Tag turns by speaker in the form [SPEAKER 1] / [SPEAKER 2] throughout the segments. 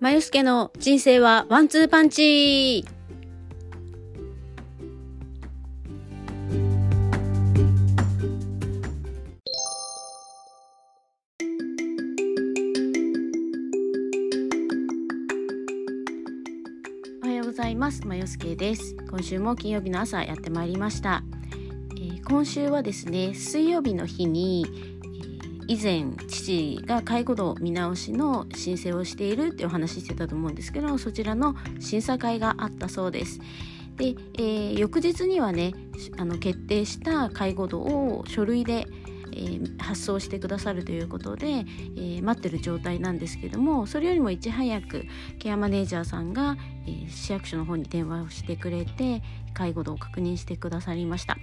[SPEAKER 1] まゆすけの人生はワンツーパンチおはようございます。まゆすけです。今週も金曜日の朝やってまいりました。えー今週はですね、水曜日の日に、以前父が介護度見直しの申請をしているってお話してたと思うんですけどそちらの審査会があったそうです。で、えー翌日にはねあの決定した介護度を書類で、えー発送してくださるということで、えー待ってる状態なんですけどもそれよりもいち早くケアマネージャーさんが、えー市役所の方に電話をしてくれて介護度を確認してくださりました。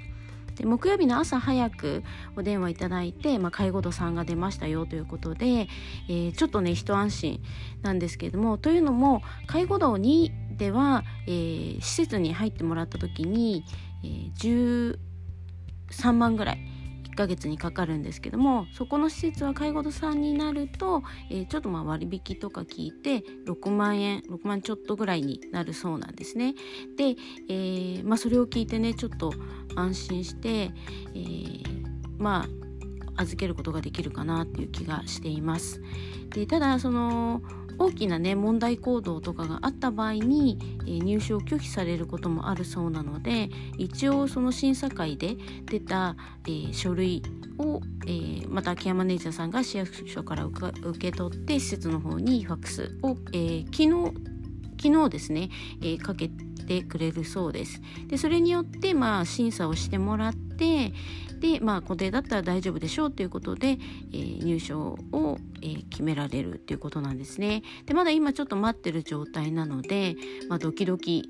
[SPEAKER 1] で木曜日の朝早くお電話いただいて、まあ、介護度3が出ましたよということで、えーちょっとね一安心なんですけれどもというのも介護度2では、えー施設に入ってもらった時に、えー13万ぐらいヶ月にかかるんですけどもそこの施設は介護度3になると、えーちょっとまあ割引とか聞いて6万円6万ちょっとぐらいになるそうなんですね。で、えーまあ、それを聞いてねちょっと安心して、えーまあ預けることができるかなっていう気がしています。でただその大きなね問題行動とかがあった場合に、えー入所を拒否されることもあるそうなので一応その審査会で出た、えー書類を、えーまたケアマネージャーさんが市役所から受か受け取って施設の方にファックスを、えー昨日昨日ですね、えーかけてくれるそうです。でそれによって、まあ、審査をしてもらってで、まあ、固定だったら大丈夫でしょうということで、えー入所を、えー決められるっていうことなんですね。でまだ今ちょっと待ってる状態なので、まあ、ドキドキ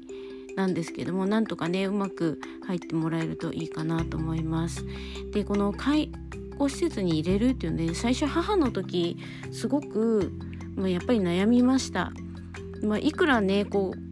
[SPEAKER 1] なんですけどもなんとかねうまく入ってもらえるといいかなと思います。でこの介護施設に入れるっていうので最初母の時すごく、まあ、やっぱり悩みました。まあ、いくらねこう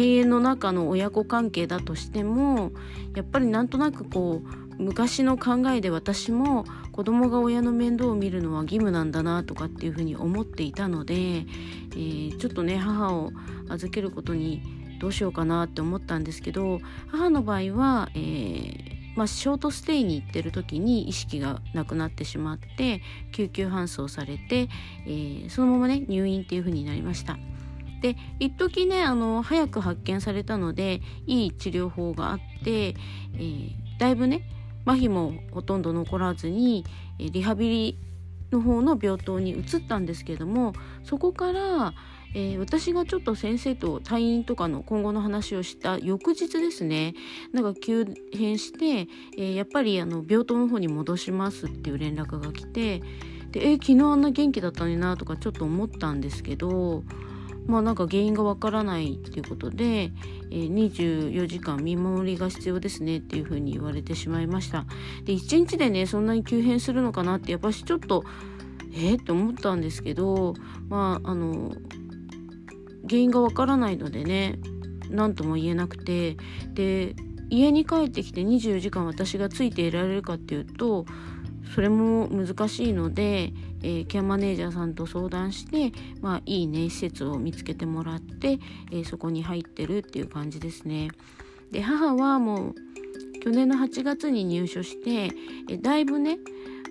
[SPEAKER 1] 経営の中の親子関係だとしてもやっぱりなんとなくこう昔の考えで私も子供が親の面倒を見るのは義務なんだなとかっていうふうに思っていたので、えーちょっとね母を預けることにどうしようかなって思ったんですけど母の場合は、えーまあ、ショートステイに行ってる時に意識がなくなってしまって救急搬送されて、えーそのままね入院っていう風になりました。で一時ねあの早く発見されたのでいい治療法があって、えーだいぶね麻痺もほとんど残らずにリハビリの方の病棟に移ったんですけどもそこから、えー私がちょっと先生と退院とかの今後の話をした翌日ですねなんか急変して、えーやっぱりあの病棟の方に戻しますっていう連絡が来てでえー昨日あんな元気だったのになとかちょっと思ったんですけどまあなんか原因がわからないっていうことで、え24時間見守りが必要ですねっていうふうに言われてしまいました。で1日でねそんなに急変するのかなってやっぱしちょっとえー、って思ったんですけどまああの原因がわからないのでね何とも言えなくてで家に帰ってきて24時間私がついていられるかっていうとそれも難しいので、えーケアマネージャーさんと相談して、まあ、いいね施設を見つけてもらって、えーそこに入ってるっていう感じですね。で母はもう去年の8月に入所して、えだいぶね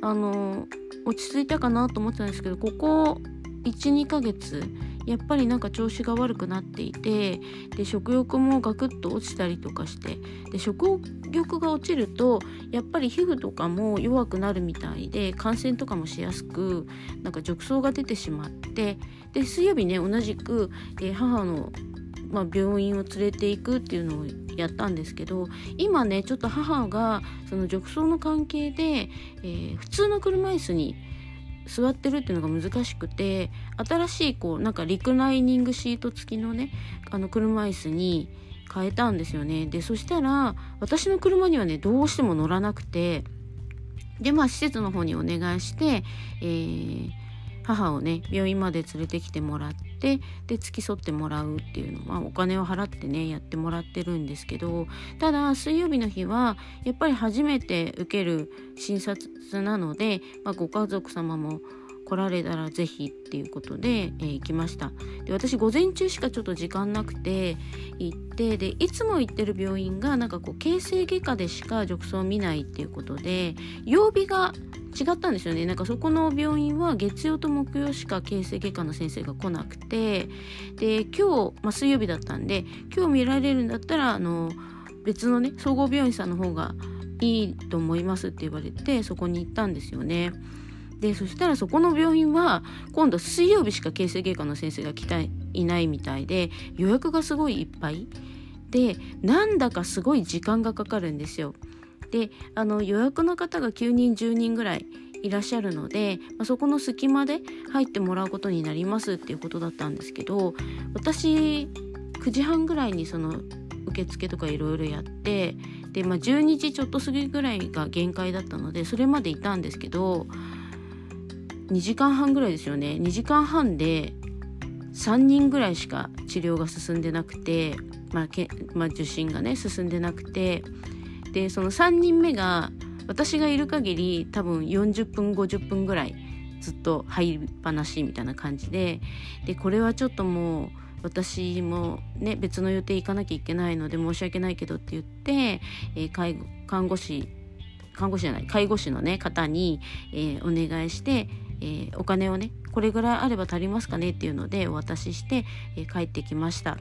[SPEAKER 1] あの落ち着いたかなと思ってたんですけどここ12ヶ月やっぱりなんか調子が悪くなっていてで食欲もガクッと落ちたりとかしてで食欲が落ちるとやっぱり皮膚とかも弱くなるみたいで感染とかもしやすくなんか褥瘡が出てしまってで水曜日ね同じく、え母の、まあ、病院を連れて行くっていうのをやったんですけど今ねちょっと母がその褥瘡の関係で、えー普通の車椅子に座ってるっていうのが難しくて新しいこうなんかリクライニングシート付きのねあの車椅子に変えたんですよね。でそしたら私の車にはねどうしても乗らなくてでまあ施設の方にお願いして、えー母をね病院まで連れてきてもらってで付き添ってもらうっていうのは、お金を払ってねやってもらってるんですけどただ水曜日の日はやっぱり初めて受ける診察なので、まあ、ご家族様も来られたら是非っていうことで、えー、行きましたで私午前中しかちょっと時間なくて行ってでいつも行ってる病院がなんかこう形成外科でしか褥瘡を見ないっていうことで曜日が違ったんですよねなんかそこの病院は月曜と木曜しか形成外科の先生が来なくてで今日、まあ、水曜日だったんで今日見られるんだったらあの別のね総合病院さんの方がいいと思いますって言われてそこに行ったんですよね。でそしたらそこの病院は今度水曜日しか形成外科の先生が来ていないみたいで予約がすごいいっぱいでなんだかすごい時間がかかるんですよ。であの予約の方が9人10人ぐらいいらっしゃるので、まあ、そこの隙間で入ってもらうことになりますっていうことだったんですけど私9時半ぐらいにその受付とかいろいろやってで、まあ、12時ちょっと過ぎぐらいが限界だったのでそれまでいたんですけど2時間半ぐらいですよね。2時間半で3人ぐらいしか治療が進んでなくて、まあけまあ、受診がね進んでなくて。でその3人目が私がいる限り多分40分50分ぐらいずっと入りっぱなしみたいな感じで。でこれはちょっともう私もね別の予定行かなきゃいけないので申し訳ないけどって言って、えー、介護看護師看護師じゃない介護士のね方に、えー、お願いして、えー、お金をねこれぐらいあれば足りますかねっていうのでお渡しして、え帰ってきました。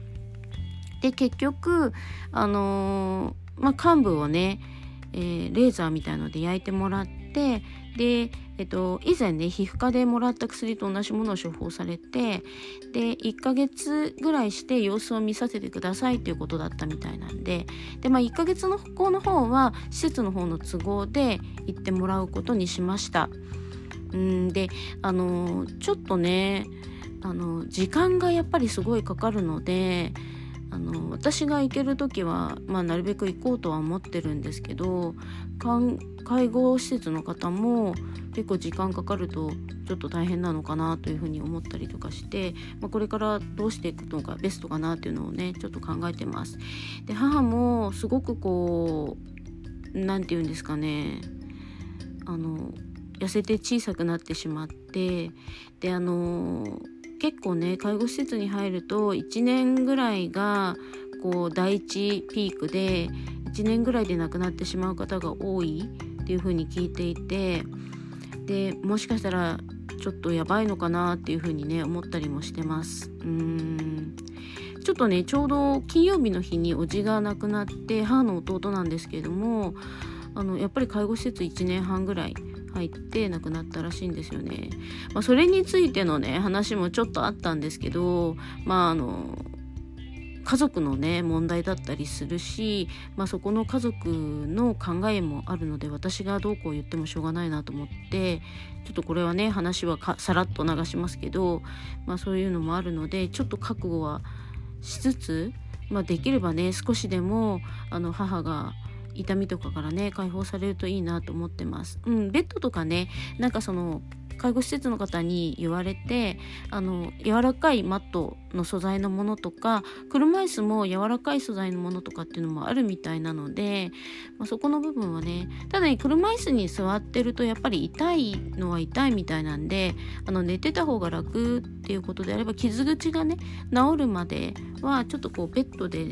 [SPEAKER 1] で結局あのまあ、幹部をね、えー、レーザーみたいので焼いてもらってで、えっと、以前ね皮膚科でもらった薬と同じものを処方されてで1ヶ月ぐらいして様子を見させてくださいということだったみたいなんでで、まあ、1ヶ月の方の方は施設の方の都合で行ってもらうことにしました。うんであのちょっとねあの時間がやっぱりすごいかかるのであの私が行ける時は、まあ、なるべく行こうとは思ってるんですけど介護施設の方も結構時間かかるとちょっと大変なのかなというふうに思ったりとかして、まあ、これからどうしていくのがベストかなっていうのをねちょっと考えてます。で母もすごくこう何て言うんですかねあの痩せて小さくなってしまってであの結構ね介護施設に入ると1年ぐらいがこう第一ピークで1年ぐらいで亡くなってしまう方が多いっていうふうに聞いていてでもしかしたらちょっとやばいのかなっていうふうにね思ったりもしてます。うーん。ちょっとねちょうど金曜日の日におじが亡くなって母の弟なんですけれどもあのやっぱり介護施設1年半ぐらい入って亡くなったらしいんですよね。まあ、それについてのね話もちょっとあったんですけどまああの家族のね問題だったりするし、まあ、そこの家族の考えもあるので私がどうこう言ってもしょうがないなと思ってちょっとこれはね話はさらっと流しますけど、まあ、そういうのもあるのでちょっと覚悟はしつつ、まあ、できればね少しでもあの母が痛みとかからね解放されるといいなと思ってます。うん、ベッドとかねなんかその介護施設の方に言われてあの柔らかいマットの素材のものとか車椅子も柔らかい素材のものとかっていうのもあるみたいなので、まあ、そこの部分はねただね車椅子に座ってるとやっぱり痛いのは痛いみたいなんであの寝てた方が楽っていうことであれば傷口がね治るまではちょっとこうベッドで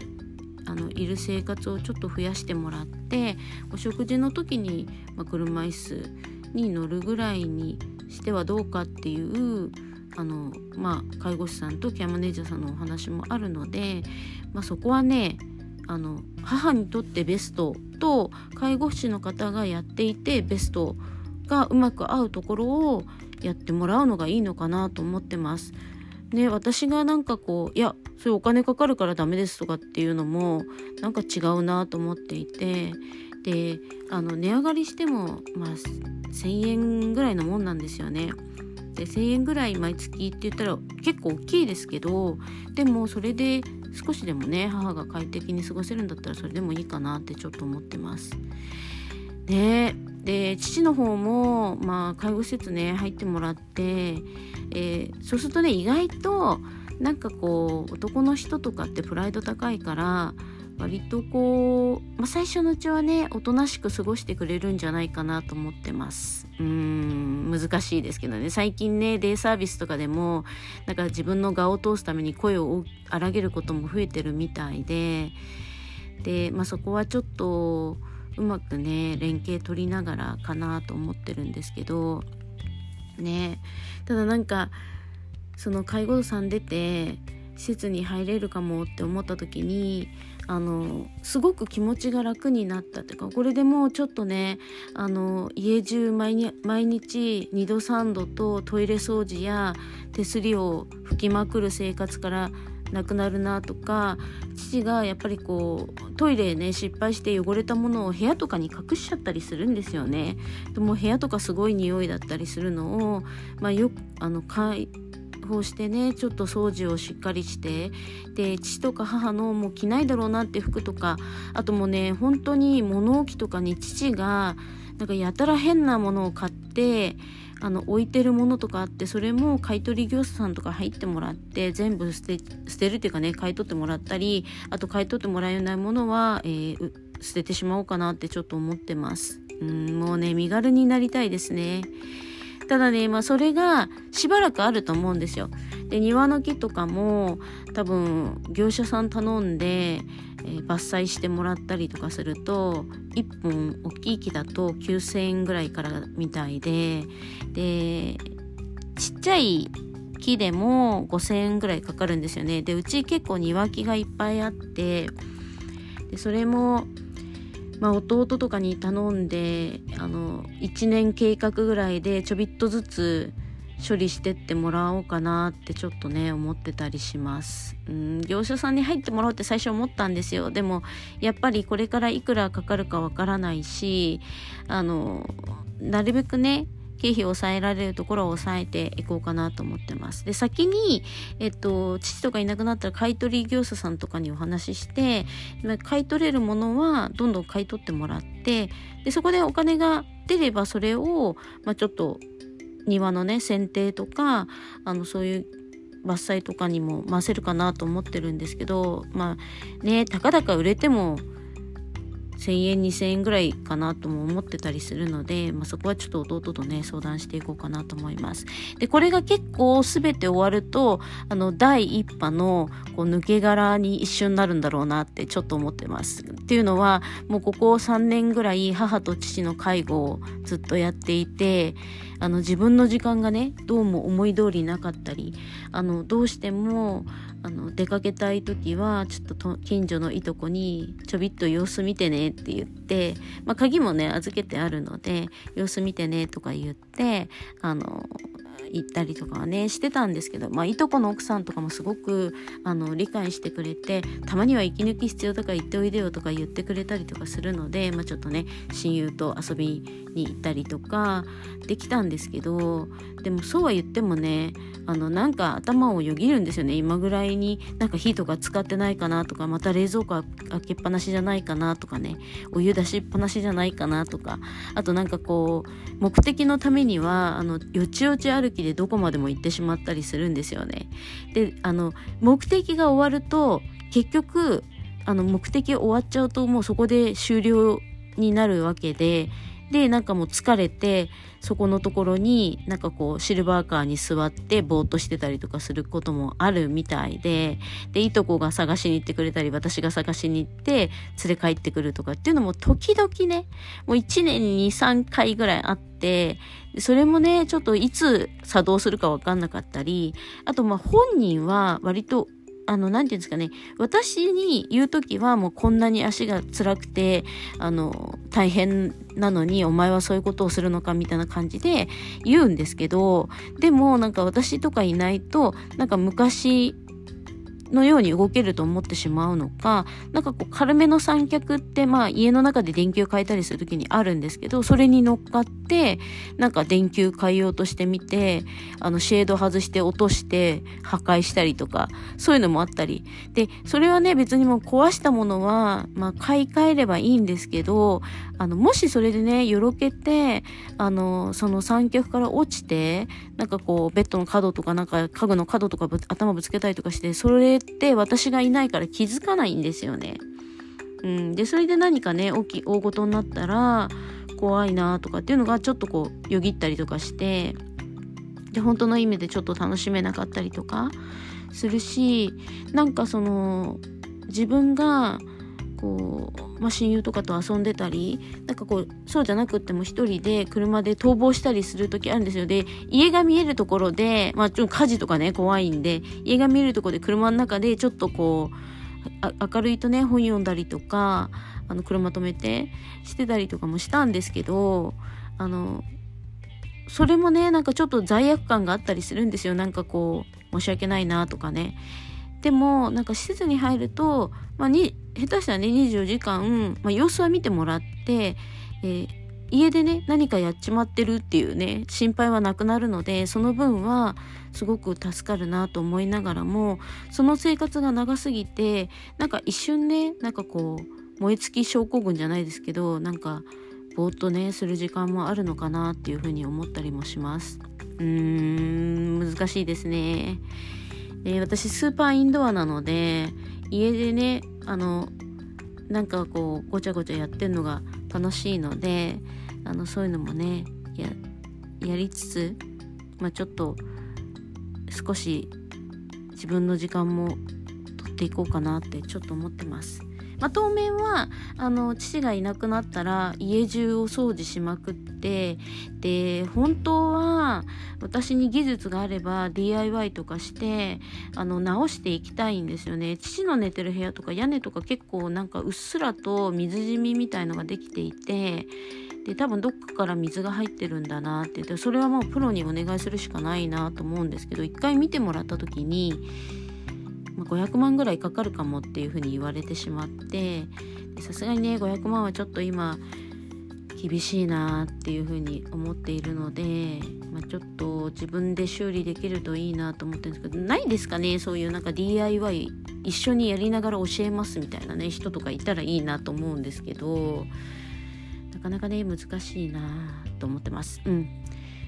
[SPEAKER 1] あのいる生活をちょっと増やしてもらってお食事の時に、まあ、車椅子に乗るぐらいにしてはどうかっていうあの、まあ、介護士さんとケアマネージャーさんのお話もあるので、まあ、そこはねあの母にとってベストと介護士の方がやっていてベストがうまく合うところをやってもらうのがいいのかなと思ってます。ね、私がなんかこういやそれお金かかるからダメですとかっていうのもなんか違うなと思っていてであの値上がりしてもまあ1,000円ぐらいのもんなんですよね。で1,000円ぐらい毎月って言ったら結構大きいですけどでもそれで少しでもね母が快適に過ごせるんだったらそれでもいいかなってちょっと思ってます。ね。で父の方も、まあ、介護施設ね入ってもらって、えー、そうするとね意外となんかこう男の人とかってプライド高いから割とこう、まあ、最初のうちはねおとなしく過ごしてくれるんじゃないかなと思ってます。うん難しいですけどね。最近ねデイサービスとかでもなんか自分の顔を通すために声を荒げることも増えてるみたいでで、まあ、そこはちょっとうまくね連携取りながらかなと思ってるんですけどね。ただなんかその介護さん出て施設に入れるかもって思った時にあのすごく気持ちが楽になったっていうかこれでもうちょっとねあの家中毎日2度3度とトイレ掃除や手すりを拭きまくる生活からなくなるなとか父がやっぱりこうトイレね失敗して汚れたものを部屋とかに隠しちゃったりするんですよね。でも部屋とかすごい匂いだったりするのを、まあ、よあの解放してねちょっと掃除をしっかりしてで父とか母のもう着ないだろうなって服とかあともうね本当に物置とかに父がなんかやたら変なものを買ってあの置いてるものとかあってそれも買取業者さんとか入ってもらって全部捨て捨てるっていうかね買い取ってもらったりあと買い取ってもらえないものは、えー、捨ててしまおうかなってちょっと思ってます。うんもうね身軽になりたいですね。ただねまあそれがしばらくあると思うんですよ。で庭の木とかも多分業者さん頼んでえー、伐採してもらったりとかすると1本大きい木だと9,000円ぐらいからみたいででちっちゃい木でも5,000円ぐらいかかるんですよね。でうち結構庭木がいっぱいあってでそれもまあ、弟とかに頼んであの1年計画ぐらいでちょびっとずつ処理してってもらおうかなってちょっとね思ってたりしますうん業者さんに入ってもらおうって最初思ったんですよでもやっぱりこれからいくらかかるかわからないしあのなるべくね経費を抑えられるところを抑えていこうかなと思ってます。で、先に、えっと、父とかいなくなったら買取業者さんとかにお話しして、買い取れるものはどんどん買い取ってもらって、で、そこでお金が出ればそれを、まあ、ちょっと庭のね剪定とかあのそういう伐採とかにも回せるかなと思ってるんですけどまあねたかだか売れても1,000円2,000円ぐらいかなとも思ってたりするので、まあ、そこはちょっと弟とね相談していこうかなと思います。でこれが結構全て終わるとあの第一波のこう抜け殻に一瞬なるんだろうなってちょっと思ってます。っていうのはもうここ3年ぐらい母と父の介護をずっとやっていてあの自分の時間がねどうも思い通りなかったりあのどうしてもあの出かけたい時はちょっと近所のいとこにちょびっと様子見てねって言って、まあ、鍵もね預けてあるので様子見てねとか言ってあの行ったりとかはねしてたんですけど、まあ、いとこの奥さんとかもすごくあの理解してくれてたまには息抜き必要だか行っておいでよとか言ってくれたりとかするので、まあ、ちょっとね親友と遊びに行ったりとかできたんですけどでもそうは言ってもねあのなんか頭をよぎるんですよね。今ぐらいになんか火とか使ってないかなとかまた冷蔵庫開けっぱなしじゃないかなとかねお湯出しっぱなしじゃないかなとかあとなんかこう目的のためにはあのよちよち歩きでどこまでも行ってしまったりするんですよね。であの目的が終わると結局あの目的終わっちゃうともうそこで終了になるわけででなんかもう疲れてそこのところになんかこうシルバーカーに座ってぼーっとしてたりとかすることもあるみたいででいとこが探しに行ってくれたり私が探しに行って連れ帰ってくるとかっていうのも時々ねもう1年に3回ぐらいあってそれもねちょっといつ作動するか分かんなかったりあとまあ本人は割とあの、なんていうんですかね、私に言う時はもうこんなに足が辛くて、あの、大変なのにお前はそういうことをするのかみたいな感じで言うんですけど、でもなんか私とかいないと、なんか昔のように動けると思ってしまうのか、なんかこう軽めの三脚ってまあ家の中で電球変えたりする時にあるんですけど、それに乗っかって、なんか電球変えようとしてみて、あのシェード外して落として破壊したりとか、そういうのもあったり。で、それはね別にもう壊したものは、まあ買い替えればいいんですけど、あの、もしそれでね、よろけて、あの、その三脚から落ちて、なんかこうベッドの角とかなんか家具の角とか頭ぶつけたりとかして、それって私がいないから気づかないんですよね。うん、でそれで何かね大きい大ごとになったら怖いなとかっていうのがちょっとこうよぎったりとかしてで本当の意味でちょっと楽しめなかったりとかするしなんかその自分がこう、まあ、親友とかと遊んでたりなんかこうそうじゃなくっても一人で車で逃亡したりする時あるんですよ。で家が見えるところで、まあ、ちょっと火事とかね怖いんで家が見えるところで車の中でちょっとこう明るいとね本読んだりとかあの車止めてしてたりとかもしたんですけどあのそれもねなんかちょっと罪悪感があったりするんですよ。なんかこう申し訳ないなとかね。でもなんか施設に入ると、まあ、に下手したらね24時間、まあ、様子は見てもらって、えー、家でね何かやっちまってるっていうね心配はなくなるのでその分はすごく助かるなと思いながらもその生活が長すぎてなんか一瞬ねなんかこう燃え尽き症候群じゃないですけどなんかぼーっとねする時間もあるのかなっていうふうに思ったりもします。うーん難しいですね。で私スーパーインドアなので家でねあのなんかこうごちゃごちゃやってんのが楽しいのであのそういうのもねやりつつ、まあ、ちょっと少し自分の時間も取っていこうかなってちょっと思ってます。まあ、当面はあの父がいなくなったら家中を掃除しまくってで本当は私に技術があれば DIY とかしてあの直していきたいんですよね。父の寝てる部屋とか屋根とか結構なんかうっすらと水染みみたいのができていてで多分どっかから水が入ってるんだなってってそれはもうプロにお願いするしかないなと思うんですけど一回見てもらった時にま、500万ぐらいかかるかもっていうふうに言われてしまってさすがにね500万はちょっと今厳しいなっていうふうに思っているので、まあ、ちょっと自分で修理できるといいなと思ってるんですけどないですかねそういうなんか DIY 一緒にやりながら教えますみたいなね人とかいたらいいなと思うんですけどなかなかね難しいなと思ってます。うん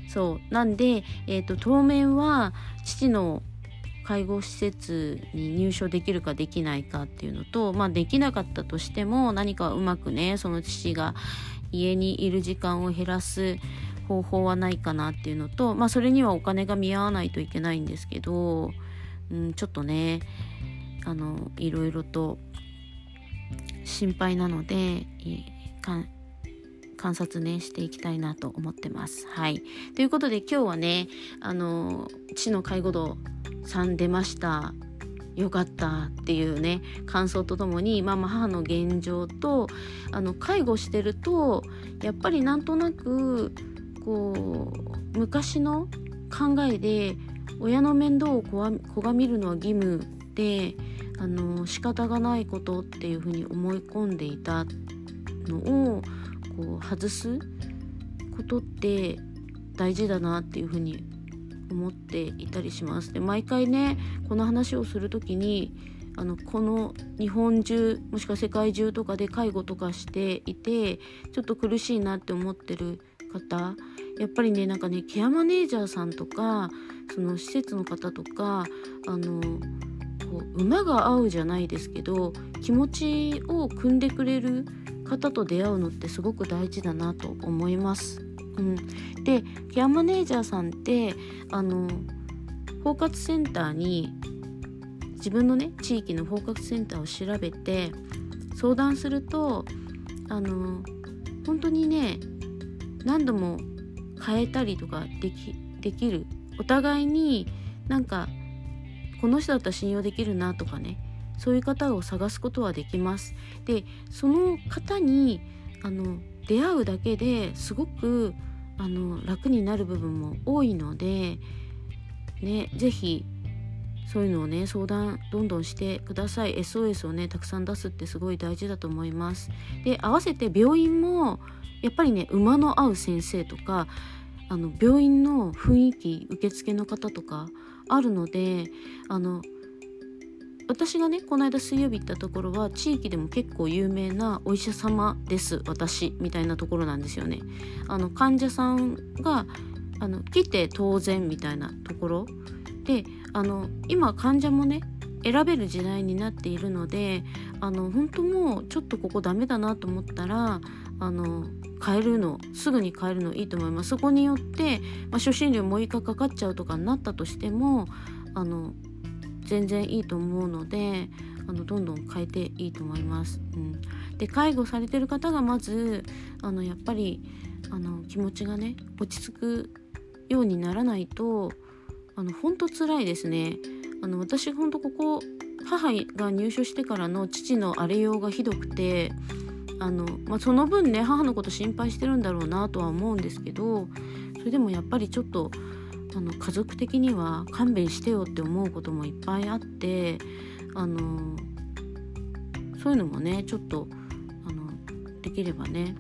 [SPEAKER 1] そうなんで、えーと当面は父の介護施設に入所できるかできないかっていうのと、まあ、できなかったとしても何かうまくねその父が家にいる時間を減らす方法はないかなっていうのと、まあ、それにはお金が見合わないといけないんですけど、うん、ちょっとねあのいろいろと心配なので観察ねしていきたいなと思ってます。はい、ということで今日はねあの知の介護度3出ました。よかったっていうね感想とともに、まあ、まあ母の現状とあの介護してるとやっぱりなんとなくこう昔の考えで親の面倒を子が見るのは義務であの仕方がないことっていうふうに思い込んでいたのをこう外すことって大事だなっていうふうに思っていたりします。で毎回ねこの話をする時にあのこの日本中もしくは世界中とかで介護とかしていてちょっと苦しいなって思ってる方やっぱりねなんかねケアマネージャーさんとかその施設の方とかあのこう馬が合うじゃないですけど気持ちを汲んでくれる方と出会うのってすごく大事だなと思います。うん、でケアマネージャーさんってあの包括センターに自分のね地域の包括センターを調べて相談するとあの本当にね何度も変えたりとかできできるお互いになんかこの人だったら信用できるなとかねそういう方を探すことはできます。でその方にあの出会うだけですごくあの楽になる部分も多いのでね是非そういうのをね相談どんどんしてください。SOS をねたくさん出すってすごい大事だと思います。で合わせて病院もやっぱりね馬の合う先生とかあの病院の雰囲気受付の方とかあるのであの私がねこの間水曜日行ったところは地域でも結構有名なお医者様です私みたいなところなんですよね。あの患者さんがあの来て当然みたいなところであの今患者もね選べる時代になっているのであの本当もうちょっとここダメだなと思ったらあの変えるのすぐに変えるのいいと思いますそこによって、まあ、初診料もう一回かかっちゃうとかになったとしてもあの全然いいと思うのであのどんどん変えていいと思います。うん、で介護されてる方がまずあのやっぱりあの気持ちがね落ち着くようにならないとあの本当辛いですね。あの私本当ここ母が入所してからの父の荒れようがひどくてあの、まあ、その分ね母のこと心配してるんだろうなとは思うんですけどそれでもやっぱりちょっとあの家族的には勘弁してよって思うこともいっぱいあってあのそういうのもねちょっとあのできればね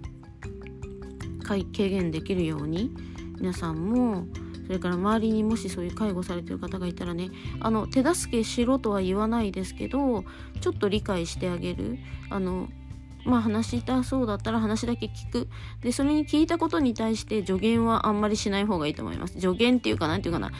[SPEAKER 1] 軽減できるように皆さんもそれから周りにもしそういう介護されてる方がいたらねあの手助けしろとは言わないですけどちょっと理解してあげる。あのまあ話したそうだったら話だけ聞く。で、それに聞いたことに対して助言はあんまりしない方がいいと思います。助言っていうかなんていうかな。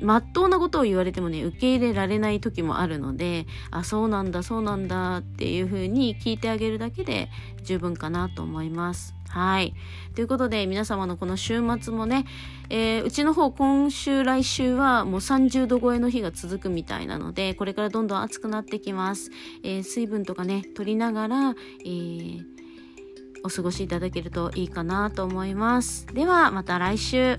[SPEAKER 1] まっとうなことを言われてもね、受け入れられない時もあるので、あ、そうなんだ、そうなんだっていう風に聞いてあげるだけで十分かなと思います。はい。ということで、皆様のこの週末もね、えー、うちの方、今週、来週はもう30度超えの日が続くみたいなので、これからどんどん暑くなってきます。えー、水分とかね、取りながら、えー、お過ごしいただけるといいかなと思います。では、また来週。